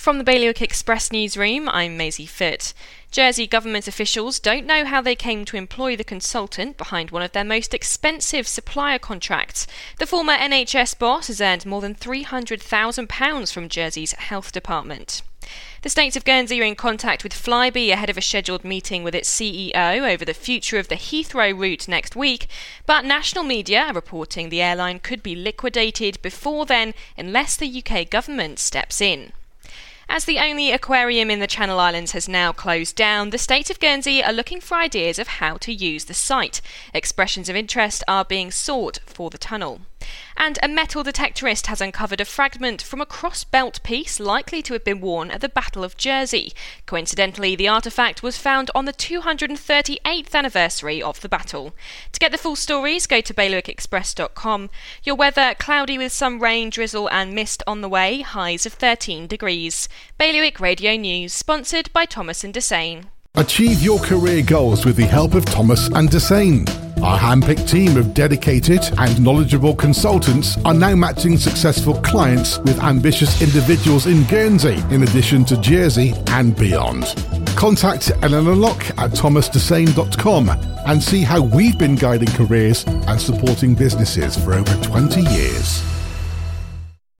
From the Bailiwick Express newsroom, I'm Maisie Foote. Jersey government officials don't know how they came to employ the consultant behind one of their most expensive supplier contracts. The former NHS boss has earned more than £300,000 from Jersey's health department. The states of Guernsey are in contact with Flybe ahead of a scheduled meeting with its CEO over the future of the Heathrow route next week, but national media are reporting the airline could be liquidated before then unless the UK government steps in. As the only aquarium in the Channel Islands has now closed down, the state of Guernsey are looking for ideas of how to use the site. Expressions of interest are being sought for the tunnel and a metal detectorist has uncovered a fragment from a cross belt piece likely to have been worn at the Battle of Jersey. Coincidentally, the artifact was found on the 238th anniversary of the battle. To get the full stories, go to bailiwickexpress.com. Your weather cloudy with some rain, drizzle, and mist on the way, highs of 13 degrees. Bailiwick Radio News, sponsored by Thomas and Dessain. Achieve your career goals with the help of Thomas and Dessain. Our handpicked team of dedicated and knowledgeable consultants are now matching successful clients with ambitious individuals in Guernsey, in addition to Jersey and beyond. Contact Eleanor Locke at thomasdessain.com and see how we've been guiding careers and supporting businesses for over 20 years.